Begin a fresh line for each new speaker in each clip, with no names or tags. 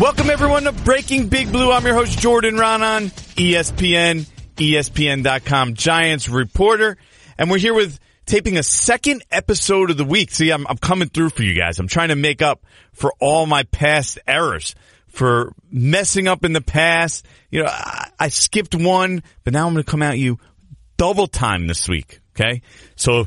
Welcome everyone to Breaking Big Blue. I'm your host Jordan Raanan, ESPN, ESPN.com Giants reporter, and we're here with taping a second episode of the week. See, I'm, I'm coming through for you guys. I'm trying to make up for all my past errors, for messing up in the past. You know, I, I skipped one, but now I'm going to come at you double time this week. Okay, so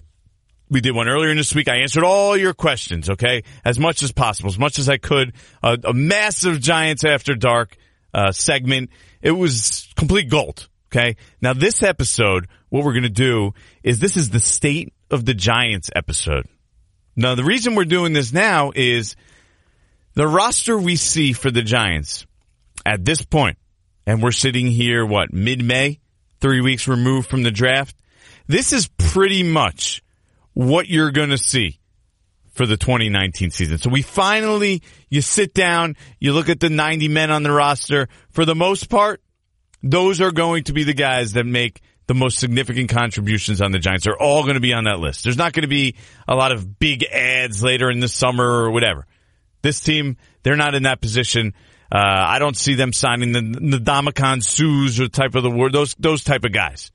we did one earlier in this week. I answered all your questions, okay, as much as possible, as much as I could. A massive Giants After Dark uh, segment. It was complete gold, okay. Now this episode, what we're gonna do is this is the state of the Giants episode. Now the reason we're doing this now is the roster we see for the Giants at this point, and we're sitting here what mid May, three weeks removed from the draft. This is pretty much what you're going to see for the 2019 season. So we finally, you sit down, you look at the 90 men on the roster. For the most part, those are going to be the guys that make the most significant contributions on the Giants. They're all going to be on that list. There's not going to be a lot of big ads later in the summer or whatever. This team, they're not in that position. Uh, I don't see them signing the, Ndamukong Suhs or type of the word, those, those type of guys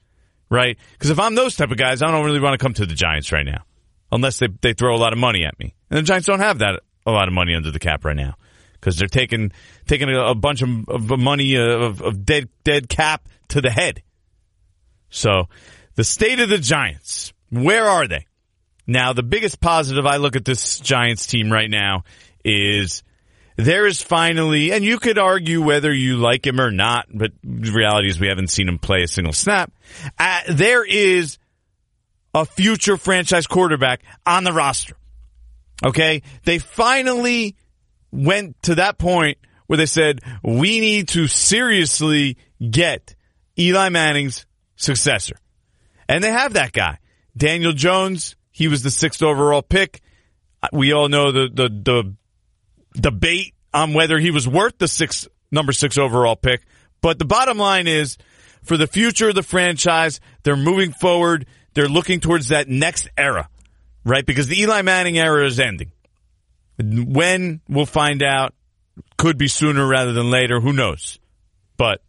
right? Because if I'm those type of guys, I don't really want to come to the Giants right now, unless they they throw a lot of money at me. And the Giants don't have that a lot of money under the cap right now because they're taking taking a, a bunch of, of money uh, of, of dead dead cap to the head. So the state of the Giants, where are they? Now, the biggest positive I look at this Giants team right now is there is finally, and you could argue whether you like him or not, but the reality is we haven't seen him play a single snap. Uh, there is a future franchise quarterback on the roster. Okay. They finally went to that point where they said, we need to seriously get Eli Manning's successor. And they have that guy. Daniel Jones, he was the sixth overall pick. We all know the, the, the debate on whether he was worth the six number six overall pick. But the bottom line is, for the future of the franchise, they're moving forward. They're looking towards that next era, right? Because the Eli Manning era is ending. When we'll find out. Could be sooner rather than later. Who knows? But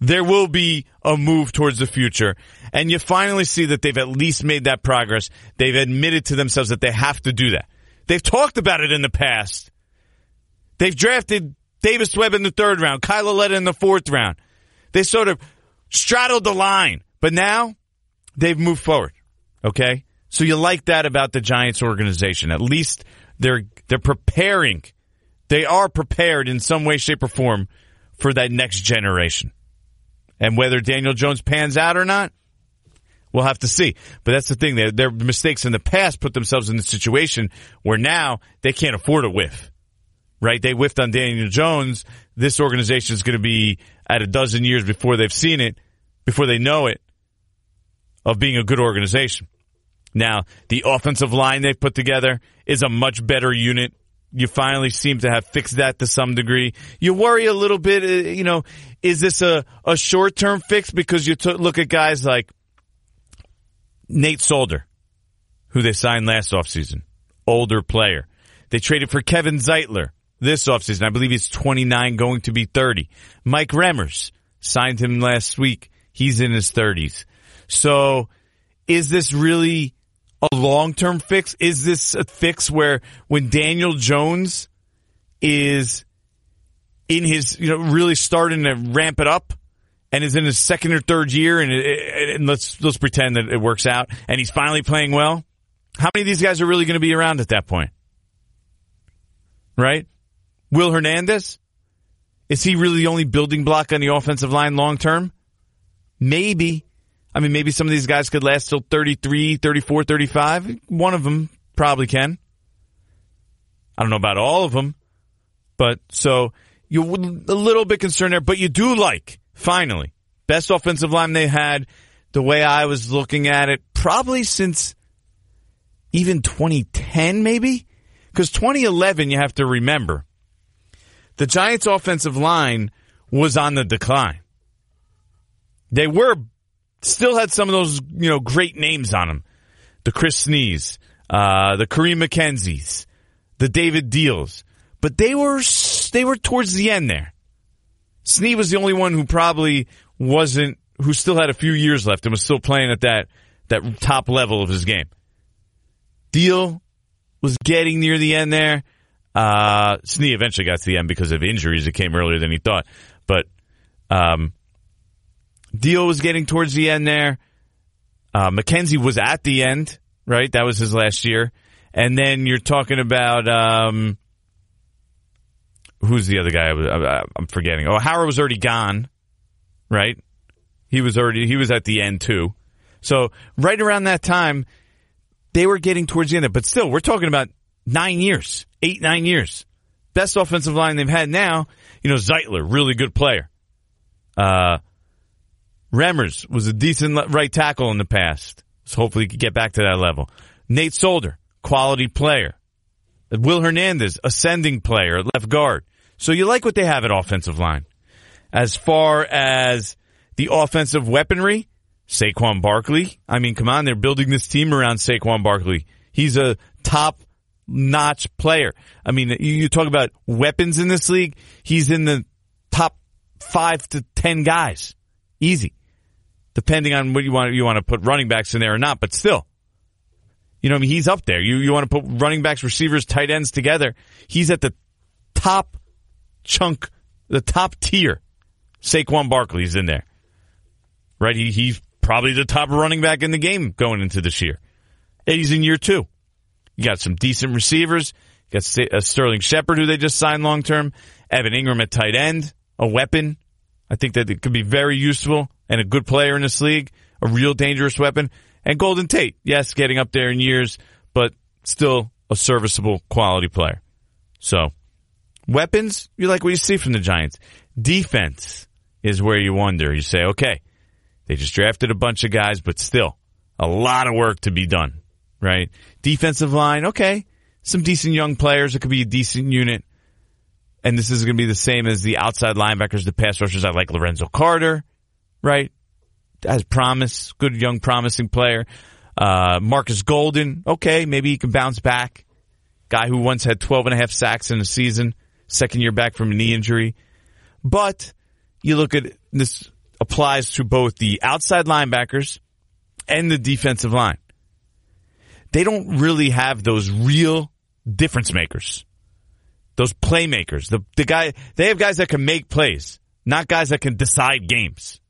there will be a move towards the future. And you finally see that they've at least made that progress. They've admitted to themselves that they have to do that. They've talked about it in the past. They've drafted Davis Webb in the third round, Kyle Lauletta in the fourth round. They sort of straddled the line, but now they've moved forward. Okay. So you like that about the Giants organization. At least they're, they're preparing. They are prepared in some way, shape, or form for that next generation. And whether Daniel Jones pans out or not, we'll have to see. But that's the thing. Their, their mistakes in the past put themselves in the situation where now they can't afford a whiff right? They whiffed on Daniel Jones. This organization is going to be at a dozen years before they've seen it, before they know it, of being a good organization. Now, the offensive line they've put together is a much better unit. You finally seem to have fixed that to some degree. You worry a little bit, uh, you know, is this a, a short term fix? Because you t- look at guys like Nate Solder, who they signed last offseason, older player. They traded for Kevin Zeitler, this offseason. I believe he's 29, going to be 30. Mike Remmers signed him last week. He's in his 30s. So is this really a long-term fix? Is this a fix where when Daniel Jones is in his, you know, really starting to ramp it up and is in his second or third year and, and let's, let's pretend that it works out and he's finally playing well. How many of these guys are really going to be around at that point? Right? Will Hernandez? Is he really the only building block on the offensive line long term? Maybe. I mean, maybe some of these guys could last till 33, 34, 35. One of them probably can. I don't know about all of them, but so you're a little bit concerned there, but you do like, finally, best offensive line they had, the way I was looking at it, probably since even 2010, maybe? Because 2011, you have to remember, the Giants offensive line was on the decline. They were still had some of those, you know, great names on them. The Chris Snees, uh, the Kareem McKenzies, the David Diehls, but they were they were towards the end there. Snee was the only one who probably wasn't, who still had a few years left and was still playing at that, that top level of his game. Diehl was getting near the end there. Uh, Snee eventually got to the end because of injuries. It came earlier than he thought. But, um, Diehl was getting towards the end there. Uh, McKenzie was at the end, right? That was his last year. And then you're talking about, um, who's the other guy? I am forgetting. Oh, Howard was already gone, right? He was already, he was at the end too. So right around that time, they were getting towards the end. But still, we're talking about nine years, eight, nine years. Best offensive line they've had now. You know, Zeitler, really good player. Uh, Remmers was a decent right tackle in the past. So hopefully he could get back to that level. Nate Solder, quality player. Will Hernandez, ascending player, left guard. So you like what they have at offensive line. As far as the offensive weaponry, Saquon Barkley. I mean, come on, they're building this team around Saquon Barkley. He's a top notch player. I mean, you talk about weapons in this league. He's in the top five to ten guys. Easy. Depending on what you want, you want to put running backs in there or not, but still. You know, I mean, he's up there. You, you want to put running backs, receivers, tight ends together. He's at the top chunk, the top tier. Saquon Barkley's in there. Right? He, he's probably the top running back in the game going into this year. And he's in year two. You got some decent receivers. You got uh, Sterling Shepard, who they just signed long term. Evan Engram at tight end, a weapon. I think that it could be very useful and a good player in this league, a real dangerous weapon. And Golden Tate, yes, getting up there in years, but still a serviceable quality player. So, weapons, you like what you see from the Giants. Defense is where you wonder. You say, okay, they just drafted a bunch of guys, but still a lot of work to be done, right? Defensive line, okay, some decent young players. It could be a decent unit. And this is going to be the same as the outside linebackers, the pass rushers. I like Lorenzo Carter, right? Has promise, good young promising player. Uh, Marcus Golden, okay, maybe he can bounce back. Guy who once had 12 and a half sacks in a season, second year back from a knee injury. But you look at this applies to both the outside linebackers and the defensive line. They don't really have those real difference makers. Those playmakers. The, the guy, they have guys that can make plays, not guys that can decide games.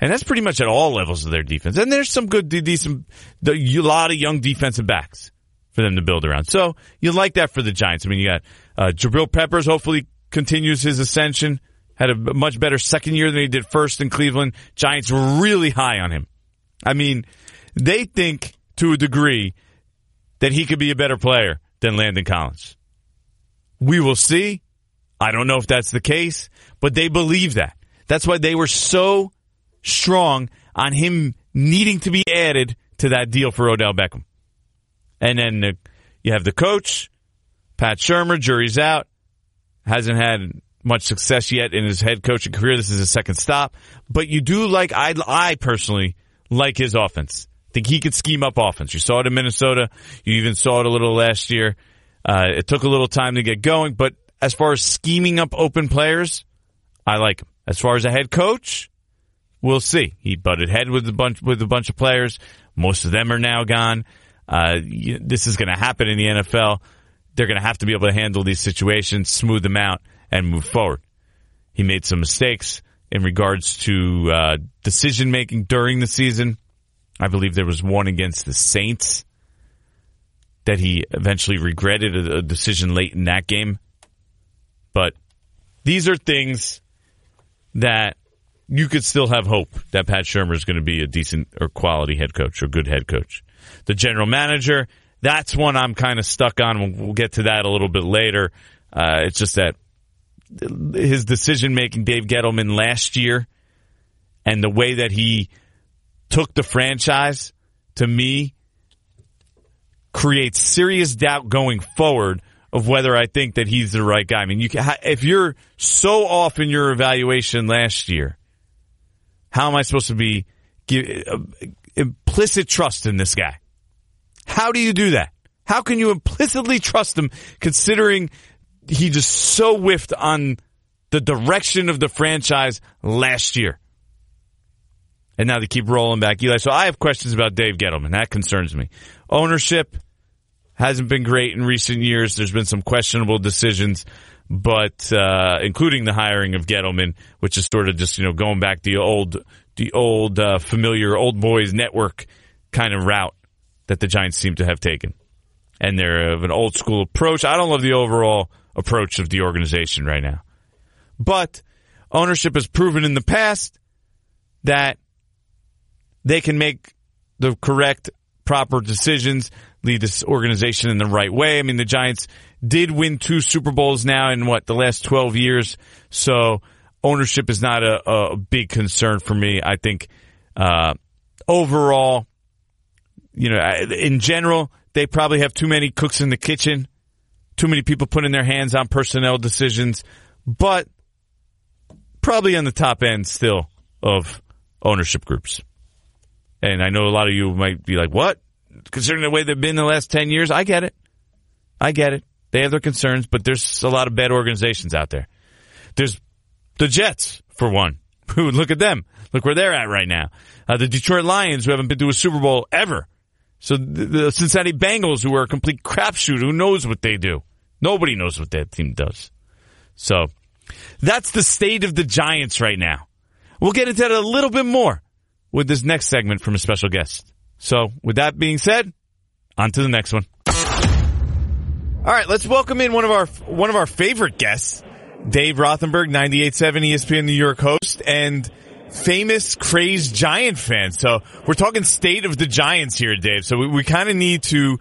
And that's pretty much at all levels of their defense. And there's some good, decent, a lot of young defensive backs for them to build around. So you like that for the Giants. I mean, you got uh, Jabril Peppers hopefully continues his ascension. Had a much better second year than he did first in Cleveland. Giants were really high on him. I mean, they think to a degree that he could be a better player than Landon Collins. We will see. I don't know if that's the case, but they believe that. That's why they were so strong on him needing to be added to that deal for Odell Beckham. And then uh, you have the coach, Pat Shurmur, jury's out, hasn't had much success yet in his head coaching career. This is his second stop, but you do like, I, I personally like his offense. Think he could scheme up offense. You saw it in Minnesota. You even saw it a little last year. Uh, it took a little time to get going, but as far as scheming up open players, I like him. As far as a head coach, we'll see. He butted head with a bunch with a bunch of players. Most of them are now gone. Uh, this is going to happen in the NFL. They're going to have to be able to handle these situations, smooth them out, and move forward. He made some mistakes in regards to uh, decision making during the season. I believe there was one against the Saints that he eventually regretted a, decision late in that game. But these are things that you could still have hope that Pat Shurmur is going to be a decent or quality head coach or good head coach. The general manager, that's one I'm kind of stuck on. We'll, get to that a little bit later. Uh, it's just that his decision making, Dave Gettleman last year, and the way that he took the franchise, to me, creates serious doubt going forward of whether I think that he's the right guy. I mean, you can, if you're so off in your evaluation last year, how am I supposed to be give, uh, implicit trust in this guy? How do you do that? How can you implicitly trust him considering he just so whiffed on the direction of the franchise last year. And now they keep rolling back Eli. So I have questions about Dave Gettleman. That concerns me. Ownership hasn't been great in recent years. There's been some questionable decisions, but uh, including the hiring of Gettleman, which is sort of just you know going back the old the old uh, familiar old boys network kind of route that the Giants seem to have taken. And they're of an old school approach. I don't love the overall approach of the organization right now. But ownership has proven in the past that they can make the correct, proper decisions, lead this organization in the right way. I mean, the Giants did win two Super Bowls now in what, the last 12 years. So ownership is not a, a big concern for me. I think, uh, overall, you know, in general, they probably have too many cooks in the kitchen, too many people putting their hands on personnel decisions, but probably on the top end still of ownership groups. And I know a lot of you might be like, what? Considering the way they've been the last 10 years, I get it. I get it. They have their concerns, but there's a lot of bad organizations out there. There's the Jets, for one. Look at them. Look where they're at right now. Uh, the Detroit Lions, who haven't been to a Super Bowl ever. So the, the Cincinnati Bengals, who are a complete crapshoot, who knows what they do? Nobody knows what that team does. So that's the state of the Giants right now. We'll get into that a little bit more with this next segment from a special guest. So with that being said, on to the next one. All right, let's welcome in one of our one of our favorite guests, Dave Rothenberg, 98.7 ESPN New York host and famous crazed Giant fan. So we're talking state of the Giants here, Dave. So we, we kind of need to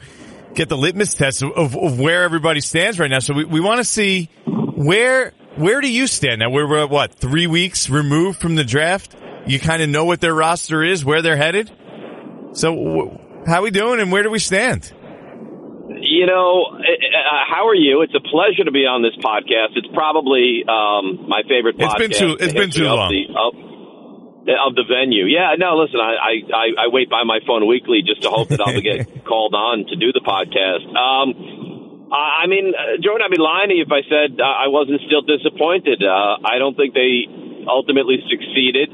get the litmus test of, of, where everybody stands right now. So we, we want to see where where do you stand now? We're, we're what three weeks removed from the draft. You kind of know what their roster is, where they're headed. So how are we doing, and where do we stand?
You know, uh, how are you? It's a pleasure to be on this podcast. It's probably um, my favorite.
It's been too. It's been too long.
The, of, of, the venue, yeah. No, listen, I, I I wait by my phone weekly just to hope that I'll get called on to do the podcast. Um, I mean, uh, Jordan, I'd be lying to you if I said uh, I wasn't still disappointed. Uh, I don't think they ultimately succeeded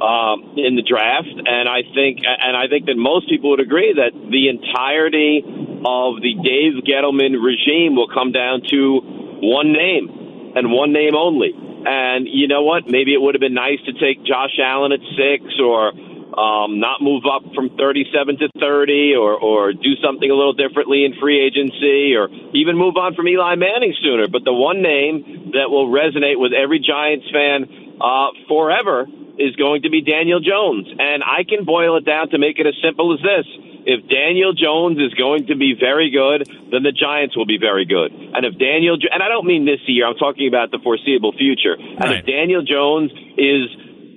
um, in the draft, and I think, and I think that most people would agree that the entirety of the Dave Gettleman regime will come down to one name and one name only. And you know what? Maybe it would have been nice to take Josh Allen at six, or um, not move up from 37 to 30 or, or do something a little differently in free agency or even move on from Eli Manning sooner. But the one name that will resonate with every Giants fan uh, forever is going to be Daniel Jones. And I can boil it down to make it as simple as this. If Daniel Jones is going to be very good, then the Giants will be very good. And if Daniel, and I don't mean this year, I'm talking about the foreseeable future. And
right.
if Daniel Jones is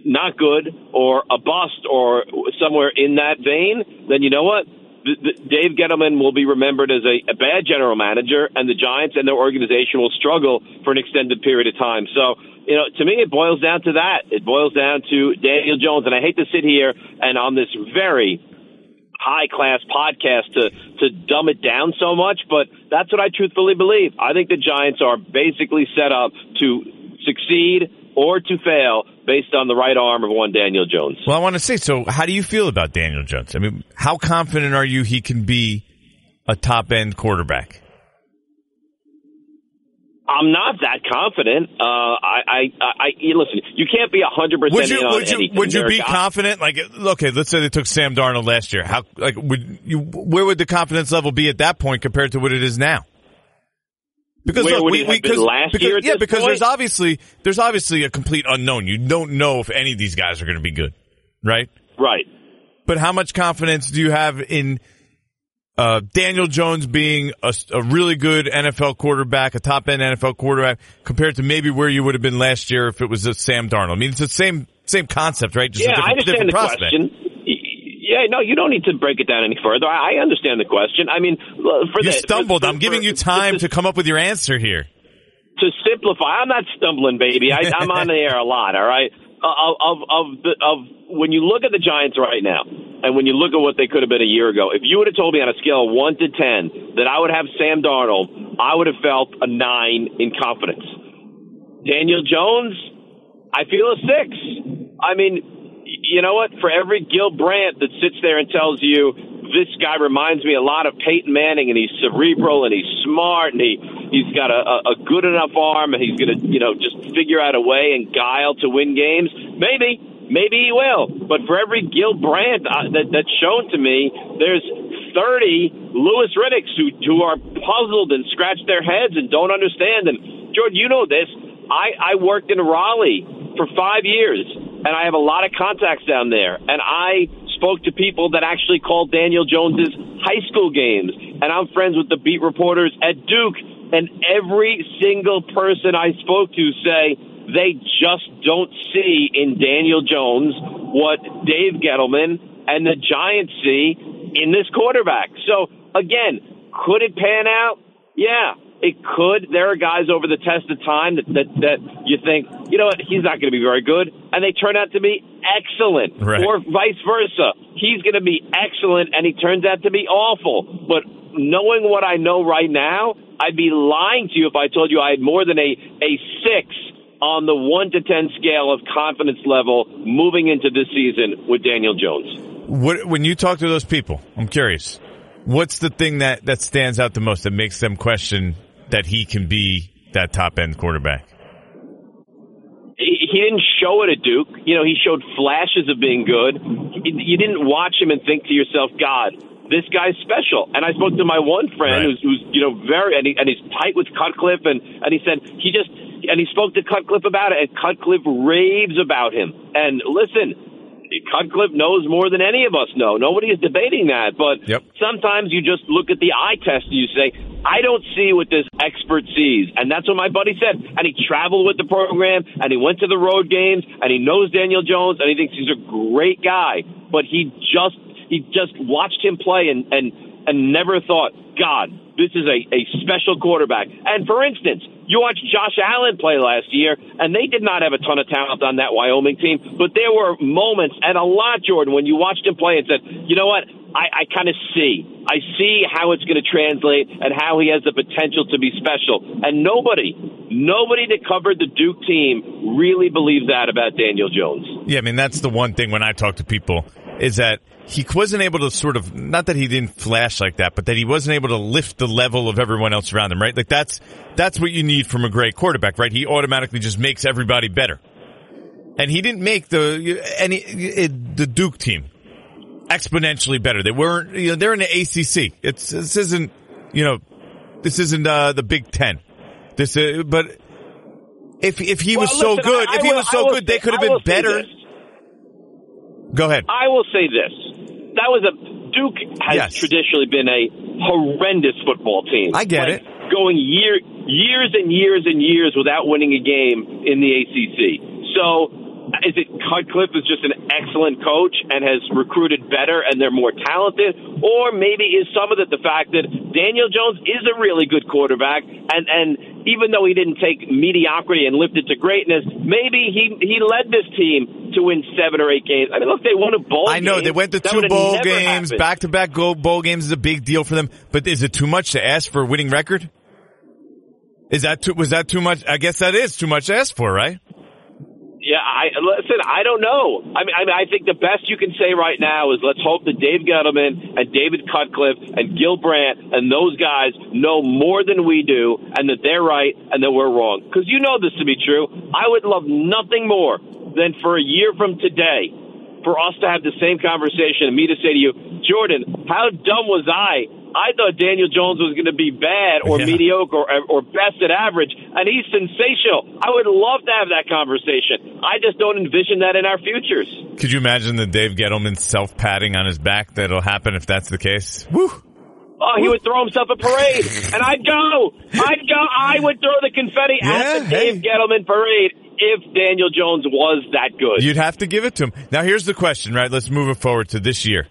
not good or a bust or somewhere in that vein, then you know what? Dave Gettleman will be remembered as a, a bad general manager, and the Giants and their organization will struggle for an extended period of time. So, you know, to me, it boils down to that. It boils down to Daniel Jones, and I hate to sit here and on this very high class podcast to to dumb it down so much, but that's what I truthfully believe. I think the Giants are basically set up to succeed or to fail based on the right arm of one Daniel Jones.
Well, I want to say, so how do you feel about Daniel Jones? I mean, how confident are you he can be a top end quarterback?
I'm not that confident. Uh, I, I, I, listen. You can't be hundred percent in on
would you. Would you be confident? Like, okay, let's say they took Sam Darnold last year. How, like, would you? Where would the confidence level be at that point compared to what it is now?
Because Where look, we, we because,
because, yeah, because point? there's obviously there's obviously a complete unknown. You don't know if any of these guys are going to be good, right?
Right.
But how much confidence do you have in uh, Daniel Jones being a, a, really good NFL quarterback, a top end NFL quarterback, compared to maybe where you would have been last year if it was a Sam Darnold? I mean, it's the same same concept, right?
Just yeah, I understand the prospect. question. Yeah, no, you don't need to break it down any further. I, I understand the question. I mean, for
you
the,
stumbled.
For,
I'm giving you time to come up with your answer here.
To simplify, I'm not stumbling, baby. I, I'm on the air a lot. All right, of of of, the, of when you look at the Giants right now, and when you look at what they could have been a year ago, if you would have told me on a scale of one to ten that I would have Sam Darnold, I would have felt a nine in confidence. Daniel Jones, I feel a six. I mean, you know what? For every Gil Brandt that sits there and tells you this guy reminds me a lot of Peyton Manning, and he's cerebral and he's smart and he he's got a, a good enough arm and he's to you know just figure out a way and guile to win games. Maybe, maybe he will. But for every Gil Brandt uh, that, that's shown to me, there's 30 Louis Riddicks who who are puzzled and scratch their heads and don't understand. And Jordan, you know this. I, I worked in Raleigh for five years, and I have a lot of contacts down there. And I spoke to people that actually called Daniel Jones's high school games, and I'm friends with the beat reporters at Duke. And every single person I spoke to say they just don't see in Daniel Jones what Dave Gettleman and the Giants see in this quarterback. So again, could it pan out? Yeah, it could. There are guys over the test of time that that, that you think, you know what, he's not going to be very good, and they turn out to be excellent,
right.
or vice versa. He's going to be excellent, and he turns out to be awful. But knowing what I know right now, I'd be lying to you if I told you I had more than a a six on the one to ten scale of confidence level moving into this season with Daniel Jones.
What, when you talk to those people, I'm curious. What's the thing that, that stands out the most that makes them question that he can be that top end quarterback?
He didn't show it at Duke. You know, he showed flashes of being good. You didn't watch him and think to yourself, God, this guy's special. And I spoke to my one friend
Right.
who's, who's, you know, very, and, he, and he's tight with Cutcliffe, and, and he said he just, and he spoke to Cutcliffe about it, and Cutcliffe raves about him. And listen, Cutcliffe knows more than any of us know. Nobody is debating that, but
Yep.
sometimes you just look at the eye test and you say, I don't see what this expert sees. And that's what my buddy said. And he traveled with the program and he went to the road games and he knows Daniel Jones and he thinks he's a great guy. But he just he just watched him play and and, and never thought, God, this is a, a special quarterback. And for instance, you watched Josh Allen play last year, and they did not have a ton of talent on that Wyoming team, but there were moments and a lot, Jordan, when you watched him play and said, you know what? I, I kind of see. I see how it's going to translate and how he has the potential to be special. And nobody, nobody that covered the Duke team really believes that about Daniel Jones.
Yeah, I mean that's the one thing when I talk to people is that he wasn't able to sort of not that he didn't flash like that, but that he wasn't able to lift the level of everyone else around him, right? Like that's that's what you need from a great quarterback, right? He automatically just makes everybody better. And he didn't make the any it, the Duke team exponentially better. They weren't you know they're in the ACC. It's this isn't you know this isn't uh, the Big 10. This uh, but if if he was
Well,
so good,
I- I
if he
will-
was so good, they could have been better. Go ahead.
I will say this. That was a Duke has
Yes.
traditionally been a horrendous football team.
I get
Like,
it.
Going year years and years and years without winning a game in the ACC. So is it Cutcliffe is just an excellent coach and has recruited better and they're more talented, or maybe is some of it the fact that Daniel Jones is a really good quarterback and and even though he didn't take mediocrity and lift it to greatness, maybe he he led this team to win seven or eight games. I mean, look, they won a bowl.
I know
game.
they went to
That
two bowl games, back to back bowl games is a big deal for them. But is it too much to ask for a winning record? Is that too, was that too much? I guess that is too much to ask for, right?
Yeah, I listen. I don't know. I mean, I mean, I think the best you can say right now is let's hope that Dave Gettleman and David Cutcliffe and Gil Brandt and those guys know more than we do, and that they're right and that we're wrong. Because you know this to be true. I would love nothing more than for a year from today for us to have the same conversation and me to say to you, Jordan, how dumb was I? I thought Daniel Jones was going to be bad or
Yeah.
mediocre or, or best at average, and he's sensational. I would love to have that conversation. I just don't envision that in our futures.
Could you imagine the Dave Gettleman self patting on his back that'll happen if that's the case? Woo!
Oh, he would throw himself a parade, and I'd go. I'd go. I would throw the confetti
Yeah,
at the Dave
hey.
Gettleman parade if Daniel Jones was that good.
You'd have to give it to him. Now here's the question, right? Let's move it forward to this year.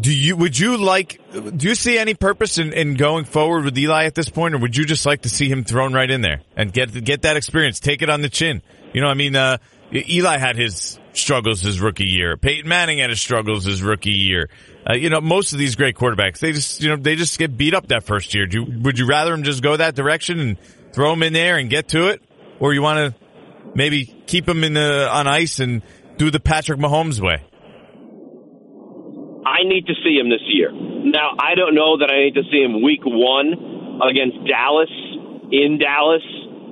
Do you, would you like, do you see any purpose in, in going forward with Eli at this point, or would you just like to see him thrown right in there and get, get that experience, take it on the chin? You know, I mean, uh, Eli had his struggles his rookie year. Peyton Manning had his struggles his rookie year. Uh, you know, most of these great quarterbacks, they just, you know, they just get beat up that first year. Do would you rather him just go that direction and throw him in there and get to it? Or you want to maybe keep him in the, on ice and do the Patrick Mahomes way?
I need to see him this year. Now, I don't know that I need to see him week one against Dallas in Dallas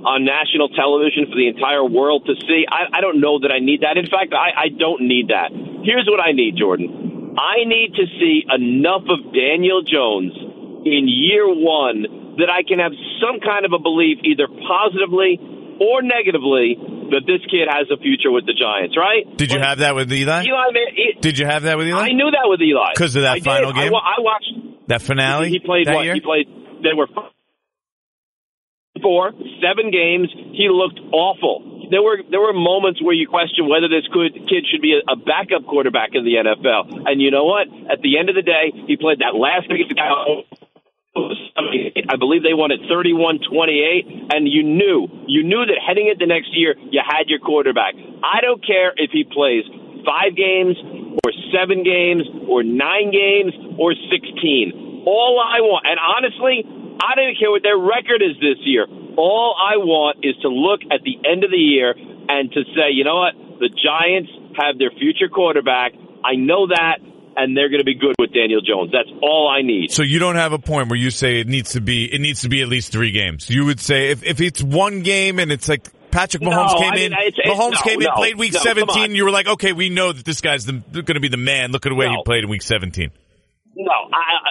on national television for the entire world to see. I, I don't know that I need that. In fact, I, I don't need that. Here's what I need, Jordan. I need to see enough of Daniel Jones in year one that I can have some kind of a belief, either positively or negatively, that this kid has a future with the Giants, right?
Did you have that with Eli?
Eli man, it,
Did you have that with Eli?
I knew that with Eli.
Because of that
I
final
did.
game?
I, I watched
that finale?
he played what?
year?
He played. They were four, seven games. He looked awful. There were there were moments where you question whether this could, kid should be a, a backup quarterback in the NFL. And you know what? At the end of the day, he played that last against the Cowboys. I believe they won at 31-28, and you knew, you knew that heading into next year, you had your quarterback. I don't care if he plays five games or seven games or nine games or 16. All I want, and honestly, I don't even care what their record is this year. All I want is to look at the end of the year and to say, you know what, the Giants have their future quarterback. I know that and they're going to be good with Daniel Jones. That's all I need.
So you don't have a point where you say it needs to be it needs to be at least three games. You would say if if it's one game and it's like Patrick Mahomes
No,
came
I mean,
in,
it's- it's-
Mahomes
no,
came in,
no,
played week
no,
17. You were like, okay, we know that this guy's going to be the man. Look at the way he played in week 17.
No, I, I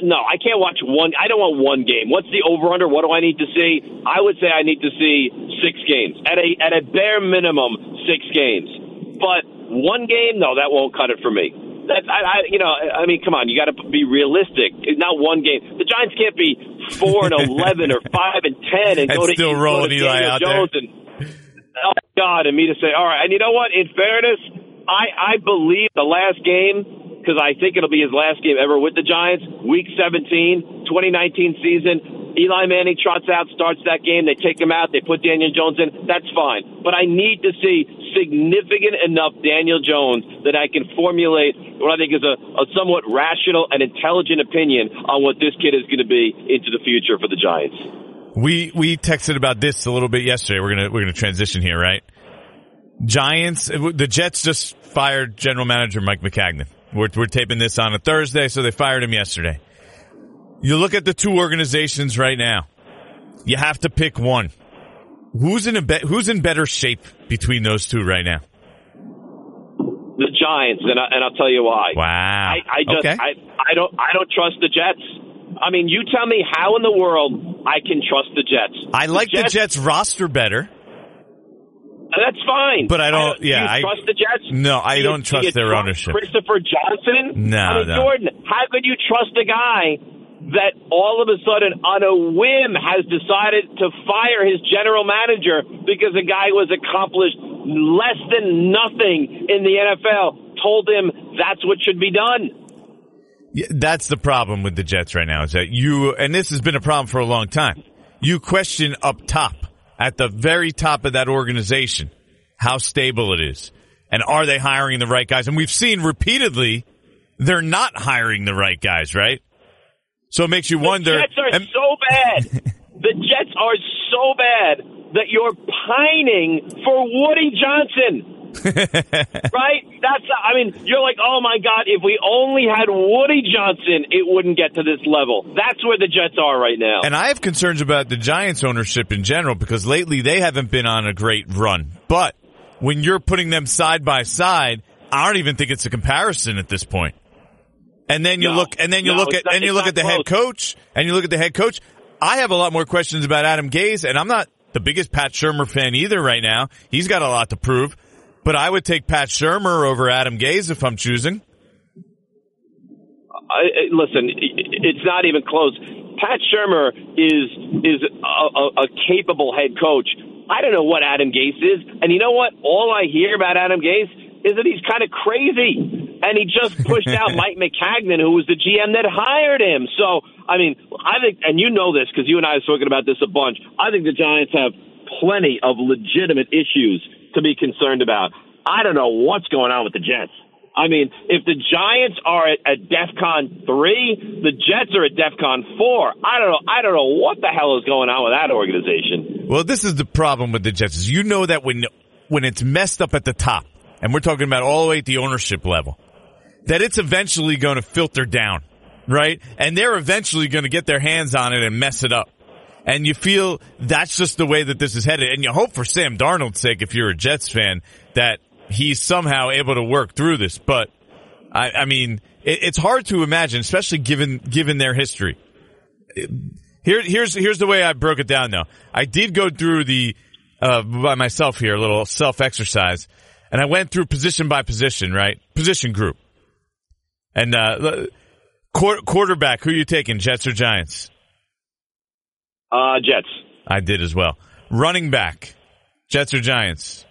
no, I can't watch one. I don't want one game. What's the over under? What do I need to see? I would say I need to see six games at a at a bare minimum six games. But one game, no, that won't cut it for me. That I, I you know, I mean, come on, you got to be realistic. It's not one game. The Giants can't be four and eleven or five and ten and, go to
still
go
rolling
to
Eli
Daniel
out there.
Jones and oh God, and me to say, all right. And you know what? In fairness, I I believe the last game because I think it'll be his last game ever with the Giants. Week 17, 2019 season. Eli Manning trots out, starts that game. They take him out. They put Daniel Jones in. That's fine. But I need to see significant enough Daniel Jones that I can formulate what I think is a, a somewhat rational and intelligent opinion on what this kid is going to be into the future for the Giants.
We we texted about this a little bit yesterday. We're gonna we're gonna transition here, right? Giants, the Jets just fired general manager Mike Maccagnan. We're, we're taping this on a Thursday, so they fired him yesterday. You look at the two organizations right now. You have to pick one. Who's in a be- who's in better shape between those two right now?
The Giants, and, I, and I'll tell you why.
Wow.
I, I just
okay.
I, I don't I don't trust the Jets. I mean, you tell me how in the world I can trust the Jets.
I like the
Jets,
Jets roster better.
That's fine.
But I don't-
do
yeah,
you
I-
trust the Jets?
No, I
Do you-
don't
do
trust their
trust
ownership.
Christopher Johnson?
No,
I mean,
no.
Jordan, how could you trust a guy that all of a sudden, on a whim, has decided to fire his general manager because a guy who was accomplished less than nothing in the NFL? Told him that's what should be done.
Yeah, that's the problem with the Jets right now is that you, and this has been a problem for a long time. You question up top, at the very top of that organization, how stable it is. And are they hiring the right guys? And we've seen repeatedly they're not hiring the right guys, right? So it makes you wonder.
The Jets are
and-
so bad. the Jets are so bad that you're pining for Woody Johnson. right? That's I mean, you're like, "Oh my god, if we only had Woody Johnson, it wouldn't get to this level." That's where the Jets are right now.
And I have concerns about the Giants ownership in general because lately they haven't been on a great run. But when you're putting them side by side, I don't even think it's a comparison at this point. And then you
No.
look, and then you
No,
look at,
not-
and you look at the head coach, and you look at the head coach. I have a lot more questions about Adam Gase, and I'm not the biggest Pat Shurmur fan either right now. He's got a lot to prove, but I would take Pat Shurmur over Adam Gase if I'm choosing.
I, I- listen, it's not even close. Pat Shurmur is is a, a, a capable head coach. I don't know what Adam Gase is, and you know what? All I hear about Adam Gase is that he's kind of crazy, and he just pushed out Mike Maccagnan, who was the GM that hired him. So, I mean, I think, and you know this because you and I have talking about this a bunch. I think the Giants have plenty of legitimate issues to be concerned about. I don't know what's going on with the Jets. I mean, if the Giants are at, at DEFCON three, the Jets are at DEFCON four. I don't know. I don't know what the hell is going on with that organization.
Well, this is the problem with the Jets. Is you know that when when it's messed up at the top, and we're talking about all the way at the ownership level, that it's eventually going to filter down, right? And they're eventually going to get their hands on it and mess it up. And you feel that's just the way that this is headed. And you hope for Sam Darnold's sake, if you're a Jets fan, that he's somehow able to work through this. But I, I mean, it, it's hard to imagine, especially given, given their history. Here, here's, here's the way I broke it down though. I did go through the, uh, by myself here, a little self exercise and I went through position by position, right? Position group. And, uh, quarterback, who you taking, Jets or Giants?
Uh, Jets.
I did as well. Running back, Jets or Giants?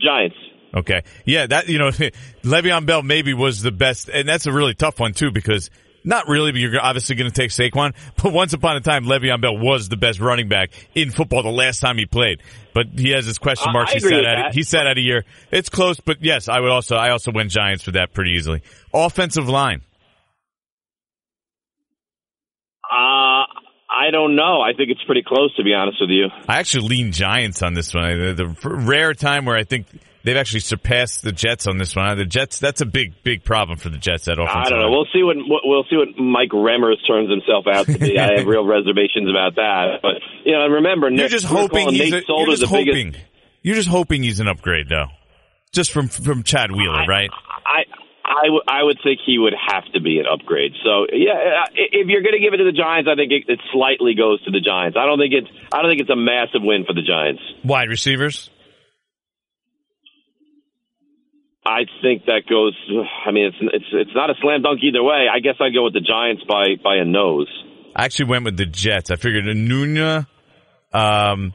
Giants.
Okay. Yeah, that, you know, Le'Veon Bell maybe was the best, and that's a really tough one too because not really, but you're obviously going to take Saquon. But once upon a time, Le'Veon Bell was the best running back in football the last time he played. But he has his question marks.
Uh,
he said at, he said at a year. It's close, but yes, I would also, I also went Giants for that pretty easily. Offensive line.
Uh, I don't know. I think it's pretty close, to be honest with you.
I actually lean Giants on this one. The, the rare time where I think they've actually surpassed the Jets on this one. The Jets, that's a big, big problem for the Jets. That offense.
I don't know. We'll see what we'll see what Mike Remmers turns himself out to be. I have real reservations about that. But you know, remember,
you're
Nick,
just hoping he's
Nate
a, you're just hoping.
Biggest...
You're just hoping he's an upgrade, though, just from from Chad Wheeler,
I,
right?
I. I, w- I would think he would have to be an upgrade. So yeah, uh, if you're going to give it to the Giants, I think it, it slightly goes to the Giants. I don't think it's I don't think it's a massive win for the Giants.
Wide receivers.
I think that goes. I mean, it's it's it's not a slam dunk either way. I guess I'd go with the Giants by by a nose.
I actually went with the Jets. I figured Enunwa, um,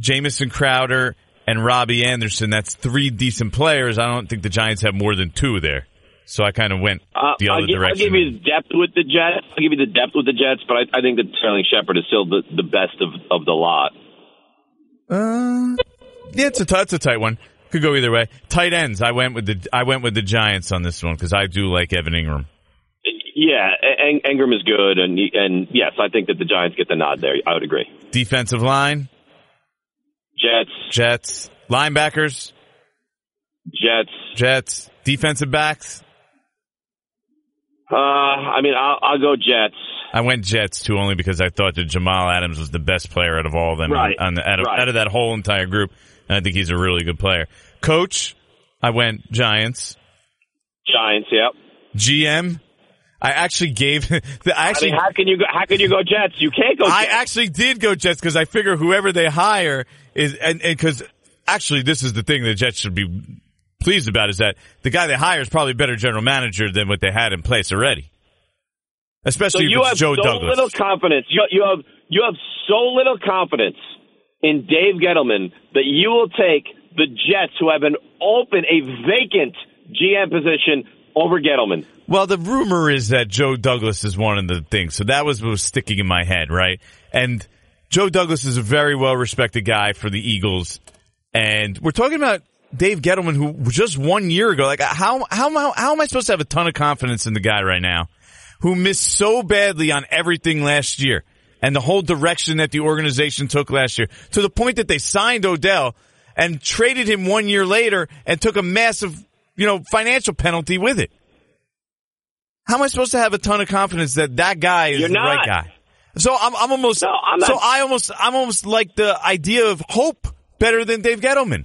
Jamison Crowder, and Robbie Anderson. That's three decent players. I don't think the Giants have more than two there. So I kind of went the
uh,
other
I'll give,
direction.
I'll give you the depth with the Jets. I'll give you the depth with the Jets, but I, I think that Sterling Shepard is still the, the best of, of the lot.
Uh, yeah, it's a, t- it's a tight one. Could go either way. Tight ends. I went with the I went with the Giants on this one because I do like Evan Engram.
Yeah, en- Engram is good, and and yes, I think that the Giants get the nod there. I would agree.
Defensive line.
Jets.
Jets. Linebackers.
Jets.
Jets. Defensive backs.
Uh, I mean, I'll, I'll go Jets.
I went Jets too, only because I thought that Jamal Adams was the best player out of all of them,
right.
on the, out, of,
right.
out of that whole entire group. I think he's a really good player. Coach, I went Giants.
Giants, yep.
GM, I actually gave. I actually.
I mean, how can you go? How can you go Jets? You can't go. Jets.
I actually did go Jets because I figure whoever they hire is, and because actually this is the thing the Jets should be pleased about is that the guy they hire is probably a better general manager than what they had in place already. Especially
so you have
Joe
so
Douglas.
little confidence. You, you have you have so little confidence in Dave Gettleman that you will take the Jets, who have an open, a vacant GM position, over Gettleman.
Well, the rumor is that Joe Douglas is one of the things. So that was what was sticking in my head, right? And Joe Douglas is a very well respected guy for the Eagles. And we're talking about Dave Gettleman, who just one year ago, like how, how, how, how am I supposed to have a ton of confidence in the guy right now who missed so badly on everything last year and the whole direction that the organization took last year to the point that they signed Odell and traded him one year later and took a massive, you know, financial penalty with it. How am I supposed to have a ton of confidence that that guy is
You're
the
not.
right guy? So I'm, I'm almost,
No, I'm
so I almost, I'm almost like the idea of hope better than Dave Gettleman.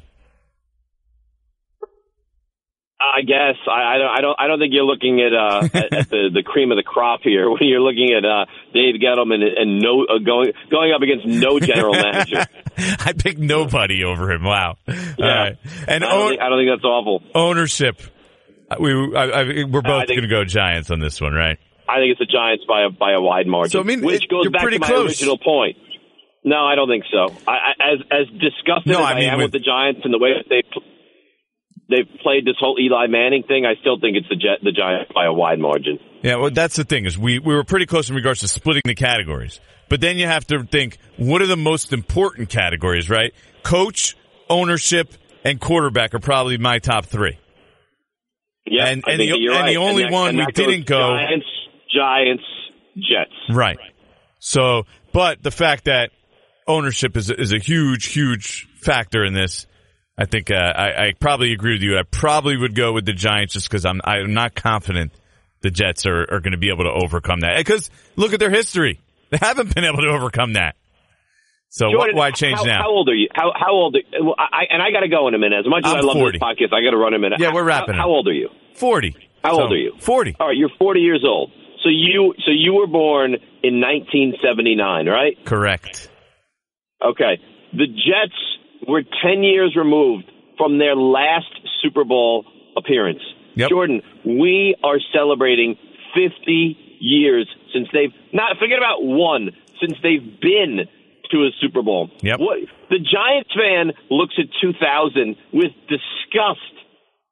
I guess I, I don't. I don't. I don't think you're looking at uh, at, at the the cream of the crop here when you're looking at uh, Dave Gettleman and, and no uh, going going up against no general manager.
I picked nobody over him. Wow.
Yeah.
All right. And
I don't,
own-
think, I don't think that's awful.
ownership. We, I, I, we're both going to go Giants on this one, right?
I think it's the Giants by a by a wide margin.
So, I mean,
which
it-
goes back to my
close.
original point. No, I don't think so. I, I, as as disgusted
No,
as
I
I,
mean
am
with-
with, the Giants and the way that they they've played this whole Eli Manning thing, I still think it's the Jet, the Giants by a wide margin.
Yeah, well, that's the thing is we, we were pretty close in regards to splitting the categories. But then you have to think, what are the most important categories, right? Coach, ownership, and quarterback are probably my top three.
Yeah,
and, and, the, and right. the, only
and
that, one we didn't go
Giants, Giants, Jets.
Right. So, but the fact that ownership is is a huge, huge factor in this. I think uh, I, I probably agree with you. I probably would go with the Giants just because I'm I'm not confident the Jets are, are going to be able to overcome that. Because look at their history; they haven't been able to overcome that. So
Jordan,
why change
how,
now?
How old are you? How how old? Are, well, I, and I got to go in a minute. As much as
I'm
I love
40.
this podcast, I got to run a minute.
Yeah, we're wrapping.
How, how old are you?
Forty.
How
so,
old are you?
Forty.
All right, you're 40 years old. So you so you were born in 1979, right?
Correct.
Okay. The Jets were 10 years removed from their last Super Bowl appearance.
Yep.
Jordan, we are celebrating 50 years since they've not forget about one since they've been to a Super Bowl.
Yep.
What the Giants fan looks at 2000 with disgust.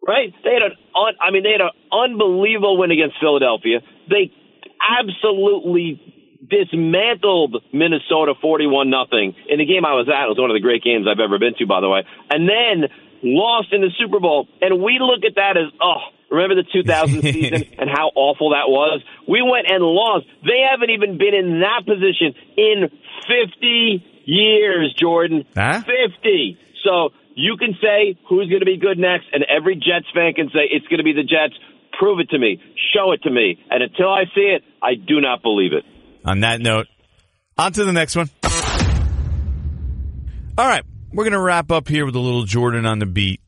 Right? They had an un, I mean they had an unbelievable win against Philadelphia. They absolutely dismantled Minnesota 41 nothing in the game I was at. It was one of the great games I've ever been to, by the way. And then lost in the Super Bowl. And we look at that as, oh, remember the 2000 season and how awful that was? We went and lost. They haven't even been in that position in 50 years, Jordan.
Huh?
50. So you can say who's going to be good next, and every Jets fan can say it's going to be the Jets. Prove it to me. Show it to me. And until I see it, I do not believe it.
On that note, on to the next one. All right, we're going to wrap up here with a little Jordan on the beat,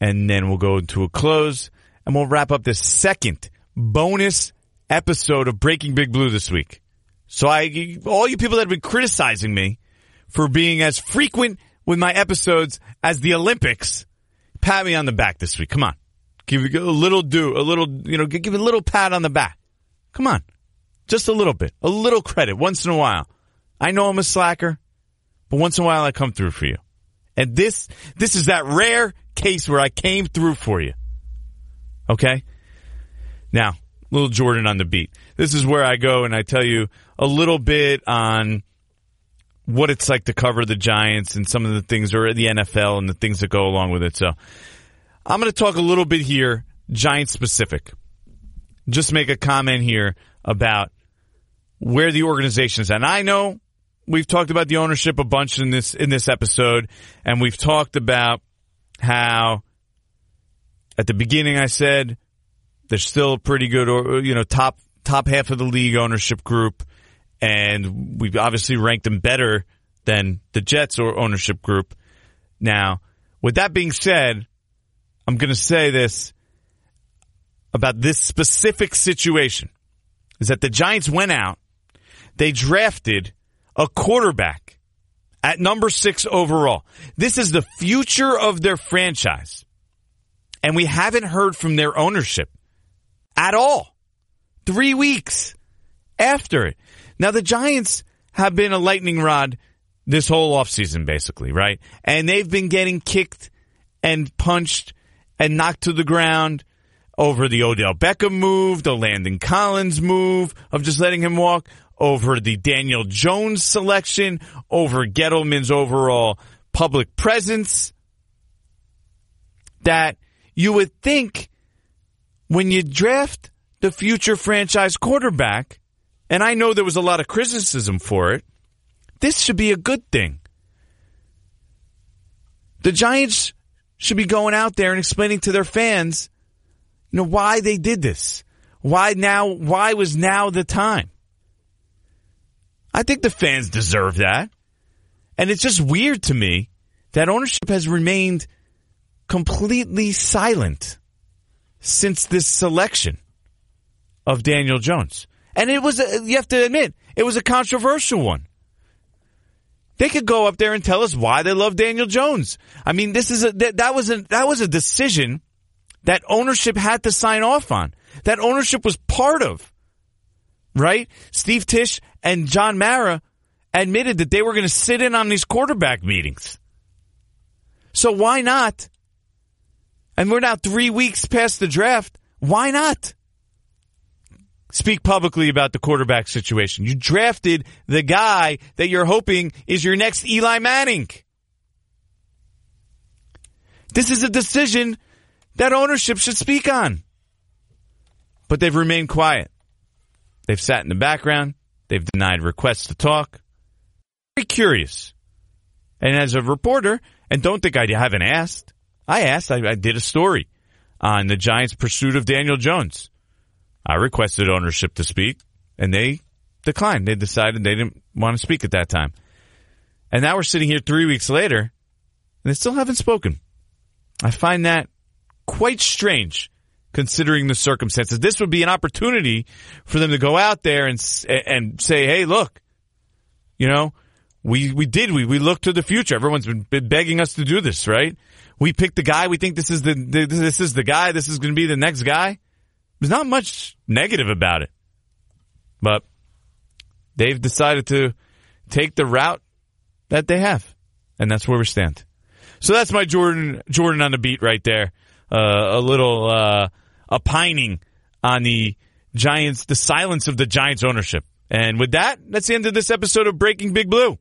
and then we'll go into a close, and we'll wrap up the second bonus episode of Breaking Big Blue this week. So I, all you people that have been criticizing me for being as frequent with my episodes as the Olympics, pat me on the back this week. Come on. Give a little do, a little, you know, give a little pat on the back. Come on. Just a little bit. A little credit once in a while. I know I'm a slacker, but once in a while I come through for you. And this, this is that rare case where I came through for you. Okay? Now, little Jordan on the beat. This is where I go and I tell you a little bit on what it's like to cover the Giants and some of the things or the NFL and the things that go along with it. So I'm going to talk a little bit here, Giants specific. Just make a comment here about where the organization is. And I know we've talked about the ownership a bunch in this in this episode, and we've talked about how at the beginning I said there's still a pretty good, or you know, top top half of the league ownership group, and we've obviously ranked them better than the Jets or ownership group. Now, with that being said, I'm going to say this about this specific situation is that the Giants went out, they drafted a quarterback at number six overall. This is the future of their franchise. And we haven't heard from their ownership at all. Three weeks after it. Now the Giants have been a lightning rod this whole offseason, basically, right? And they've been getting kicked and punched and knocked to the ground over the Odell Beckham move, the Landon Collins move of just letting him walk, over the Daniel Jones selection, over Gettleman's overall public presence, that you would think when you draft the future franchise quarterback, and I know there was a lot of criticism for it, this should be a good thing. The Giants should be going out there and explaining to their fans, you know, why they did this. Why now, why was now the time? I think the fans deserve that. And it's just weird to me that ownership has remained completely silent since this selection of Daniel Jones. And it was, a, you have to admit, it was a controversial one. They could go up there and tell us why they love Daniel Jones. I mean, this is a, that, that was a, that was a decision that ownership had to sign off on. That ownership was part of. Right? Steve Tisch and John Mara admitted that they were going to sit in on these quarterback meetings. So why not? And we're now three weeks past the draft. Why not? Speak publicly about the quarterback situation. You drafted the guy that you're hoping is your next Eli Manning. This is a decision that ownership should speak on. But they've remained quiet. They've sat in the background. They've denied requests to talk. Very curious. And as a reporter, and don't think I haven't asked, I asked, I, I did a story on the Giants' pursuit of Daniel Jones. I requested ownership to speak, and they declined. They decided they didn't want to speak at that time. And now we're sitting here three weeks later, and they still haven't spoken. I find that quite strange considering the circumstances. This would be an opportunity for them to go out there and and say, "Hey, look, you know, we we did we we look to the future. Everyone's been, begging us to do this, right? We picked the guy. We think this is the this is the guy. This is going to be the next guy." There's not much negative about it, but they've decided to take the route that they have, and that's where we stand. So that's my Jordan Jordan on the beat right there. Uh, a little uh, opining on the Giants, the silence of the Giants ownership. And with that, that's the end of this episode of Breaking Big Blue.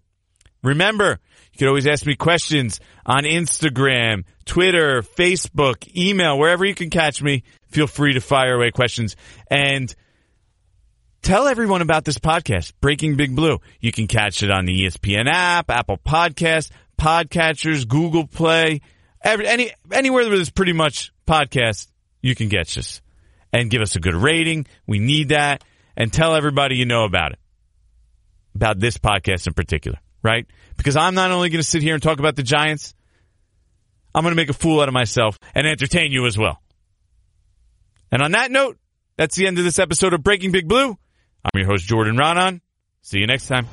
Remember, you can always ask me questions on Instagram, Twitter, Facebook, email, wherever you can catch me. Feel free to fire away questions and tell everyone about this podcast, Breaking Big Blue. You can catch it on the ESPN app, Apple Podcast, podcatchers, Google Play, every, any anywhere there's pretty much podcast, you can get us and give us a good rating. We need that, and tell everybody you know about it, about this podcast in particular, right? Because I'm not only going to sit here and talk about the Giants, I'm going to make a fool out of myself and entertain you as well. And on that note, that's the end of this episode of Breaking Big Blue. I'm your host, Jordan Raanan. See you next time.